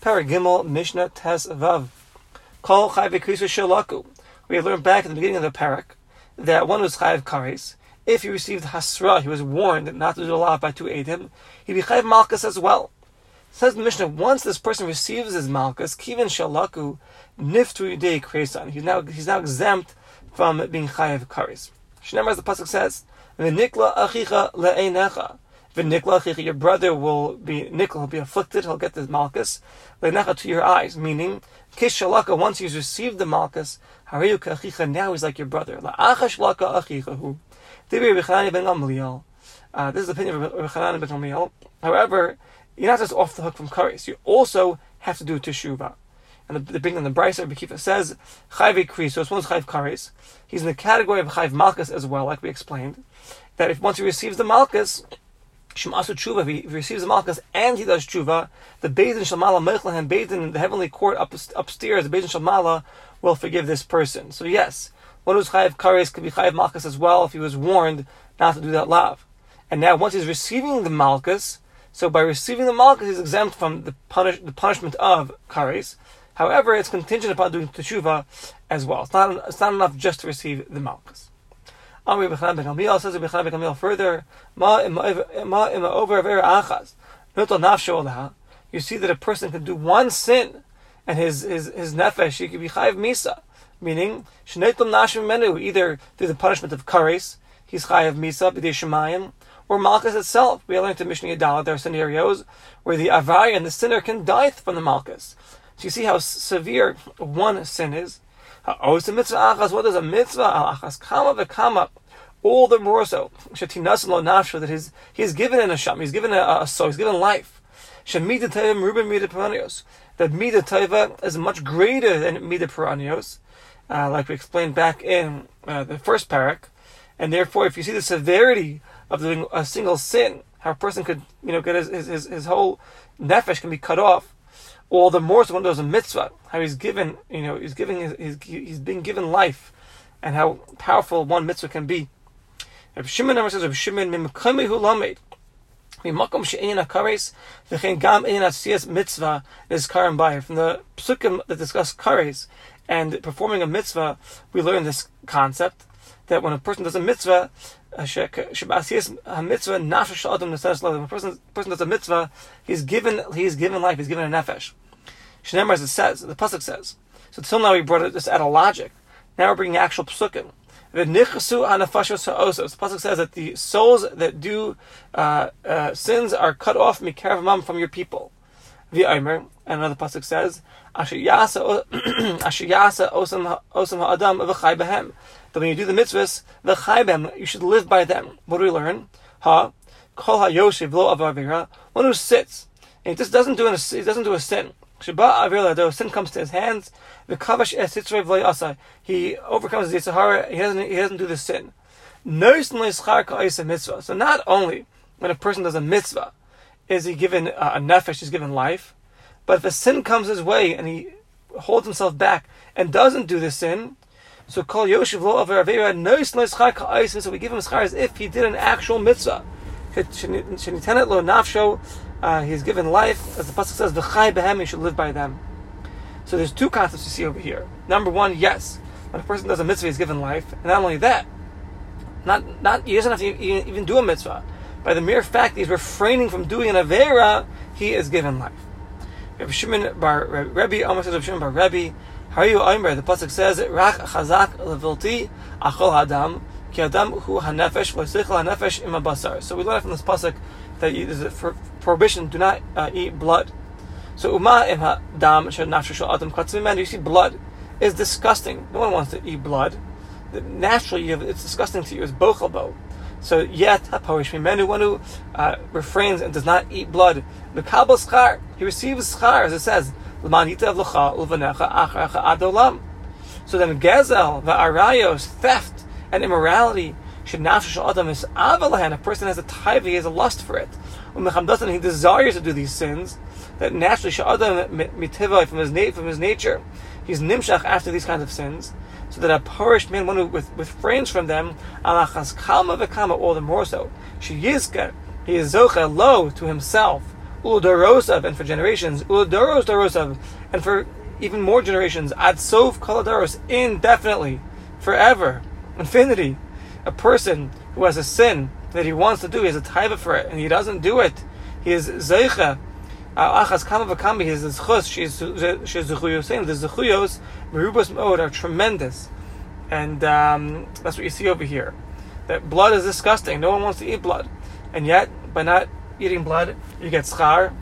Paragimel Mishnah Tes Vav. Kol Chai V'Krisa Shalaku. We learned back at the beginning of the parak that one was Chayiv Kares. If he received Hasra, he was warned not to do a lot by two Edim, he'd be Chayiv Malchus as well. Says the Mishnah, once this person receives his Malchus, Kivin Shalaku Niftu Yudei Kresan. He's now he's now exempt from being Chayiv Kares. Shnemar, as the Pasuk says, V'nikla achicha le'einecha. Your brother will be, nikla, he'll be afflicted, he'll get the Malchus, le'einecha to your eyes, meaning, Kish Shalaka, once he's received the Malchus, now he's like your brother. La'acha shalaka achicha Dibi ben Gamliel. Uh, this is the opinion of Rebbe ben Gamliel. However, you're not just off the hook from kares. You also have to do teshuvah. And the, the beginning of the Brisa, Bekifa says, Chayve Kri, so it's one's Chayv Kares. He's in the category of Chayv Malchus as well, like we explained. That if once he receives the Malchus, Shemasu Tshuva, if he receives the Malchus and he does Tshuva, the Bezdin Shalmala Mechlahem, Bezdin in the heavenly court up, upstairs, the Bezdin Shalmala will forgive this person. So yes, one who's chayiv kares could be chayiv malchus as well if he was warned not to do that lav. And now once he's receiving the malchus, so by receiving the malchus he's exempt from the, punish, the punishment of kares. However, it's contingent upon doing teshuva as well. It's not, it's not enough just to receive the malchus. Amri Ben Gamliel further, Ma ima over er achas, nafsho You see that a person can do one sin, and his his his nefesh he could be chayiv misa meaning shneitum nashim menu, either through the punishment of kares, he's chayav misa b'dei shemayim, or malchus itself. We learned in Mishnah Yadalit there are scenarios where the avari and the sinner can die from the malchus. So you see how severe one sin is. What is a mitzvah? Achas kama v'kama. All the more so. That he is given an asham. He's given a, a soul. He's given life. Peranios. That mida teva is much greater than mida peranios uh, like we explained back in uh, the first parak. And therefore, if you see the severity of doing a single sin, how a person could, you know, get his, his, his whole nefesh can be cut off, all the more so when there's a mitzvah, how he's given, you know, he's giving, he's, he's being given life, and how powerful one mitzvah can be. Rabbi Shimon never says, Rabbi Shimon, mimkami lamed. Mimakom she'ein hakares, v'chein gam ein atziyas mitzvah is karim bayir. From the psukim that discuss kares, and performing a mitzvah, we learn this concept that when a person does a mitzvah, a mitzvah When a person, person does a mitzvah, he's given he's given life, he's given a nefesh. Shneimar, as it says, the pasuk says. So until now we brought this out of logic. Now we're bringing actual psukim. The pasuk says that the souls that do uh, uh, sins are cut off from your people. The Aimer, and another pasuk says, Asher yasa osam ha'adam v'chai behem. That when you do the mitzvahs, v'chai behem, you should live by them. What do we learn? Ha, kol ha'yoshiv lo avavira, one who sits, and he just doesn't do, a, he doesn't do a sin. Sheba avira though sin comes to his hands, v'kavash esitzrei v'lo yasai. He overcomes the Yitzhahara, he doesn't, he doesn't do the sin. So not only when a person does a mitzvah, is he given uh, a nefesh, he's given life, but if a sin comes his way and he holds himself back and doesn't do the sin, so call Yoshev lo aver So we give him schar as if he did an actual mitzvah. Shenitenet. Uh, he's given life, as the pasuk says, v'chai behem. He should live by them. So there's two concepts you see over here. Number one, yes, when a person does a mitzvah, he's given life, and not only that, not not he doesn't have to even do a mitzvah. By the mere fact that he's refraining from doing an avera, he is given life. Rabbi Shimon bar Rebbe, almost says Rabbi Shimon bar Rebbe, Hayu Omer, the pasuk says, Rach chazak levilti achol hadam, ki adam hu hanefesh v'sichel hanefesh im basar. So we learn from this pasuk that there's a prohibition, do not uh, eat blood. So uma im hadam shel nafshu shel adam katzim you see blood is disgusting. No one wants to eat blood. Naturally, it's disgusting to you. It's bochalbo. So yet haporish mimenu one who uh, refrains and does not eat blood. Mekabel schar he receives schar as it says l'manita v'lecha ulvanecha achracha adolam. So then gezel va'arayos theft and immorality should nafshish adam is avalahan. A person has a taiva, he has a lust for it. Umechamdatan he desires to do these sins that naturally shadam mitiva from his from his nature. He's nimshach after these kinds of sins so that a perished man, one who with, refrains from them, alachas kalma v'kama, all the more so. She yizka, he is zocha lo to himself, Uladorosav, and for generations, Uladoros Dorosav, and for even more generations, Ad Sof Kaladoros, indefinitely, forever, infinity. A person who has a sin that he wants to do, he has a taiva for it, and he doesn't do it, he is Zeicha. Achas kama v'kama, he is zchus, she is zechuyos, saying the zechuyos, merubos mode, are tremendous. And um, that's what you see over here. That blood is disgusting. No one wants to eat blood. And yet, by not eating blood, you get schar.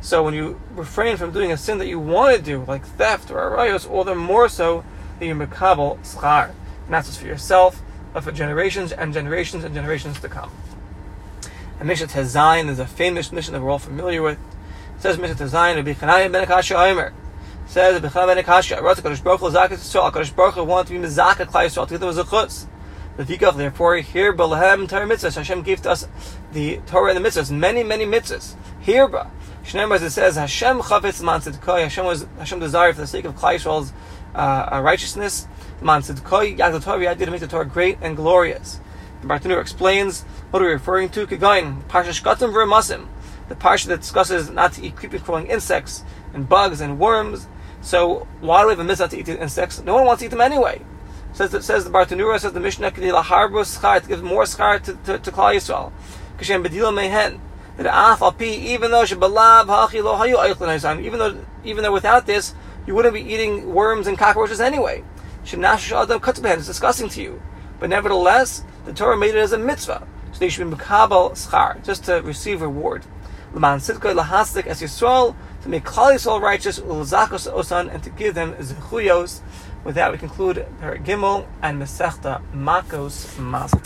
So when you refrain from doing a sin that you want to do, like theft or arayos, all the more so that you makabel schar. And that's just for yourself, but for generations and generations and generations to come. And Mishnah Tezayin is a famous mission that we're all familiar with. Says Mishnah Tezayin, Rabbi Chananya ben Akasha Omer. Says Rabbi Chananya ben Akasha, Rata Kadosh Baruch Hu Zakat Yisrael, Kadosh Baruch Hu wanted to be Mizaka Klai Yisrael, to get them a chutz. Therefore, here Balahem Torah mitzvahs, Hashem gave to us the Torah and the mitzvahs, many, many mitzvahs. Hereba. Shneim as it says, Hashem chavetz man tzedkoi, Hashem was Hashem desired for the sake of Klai Yisrael's uh, righteousness. Man tzedkoi, yag the Torah, idea to make the Torah great and glorious. The Bartanur explains what are we referring to? Kegain, Parsha Shkatim V'Ramasim, the parsha that discusses not to eat creepy crawling insects and bugs and worms. So why do we have a mitzvah to eat insects? No one wants to eat them anyway. Says it says the Bartanura says the Mishnah to give more schar to, to, to Klal Yisrael. That Pi, even though even though even though without this you wouldn't be eating worms and cockroaches anyway. Is disgusting to you. But nevertheless, the Torah made it as a mitzvah. So they should be Mekabal Schar, just to receive reward. L'man Sitkoi Lahastik as Yisrael, to make Klal Yisrael righteous, Ulzakos Osan, and to give them Zechuyos. With that, we conclude Paragimel and Mesechta Makos Mazel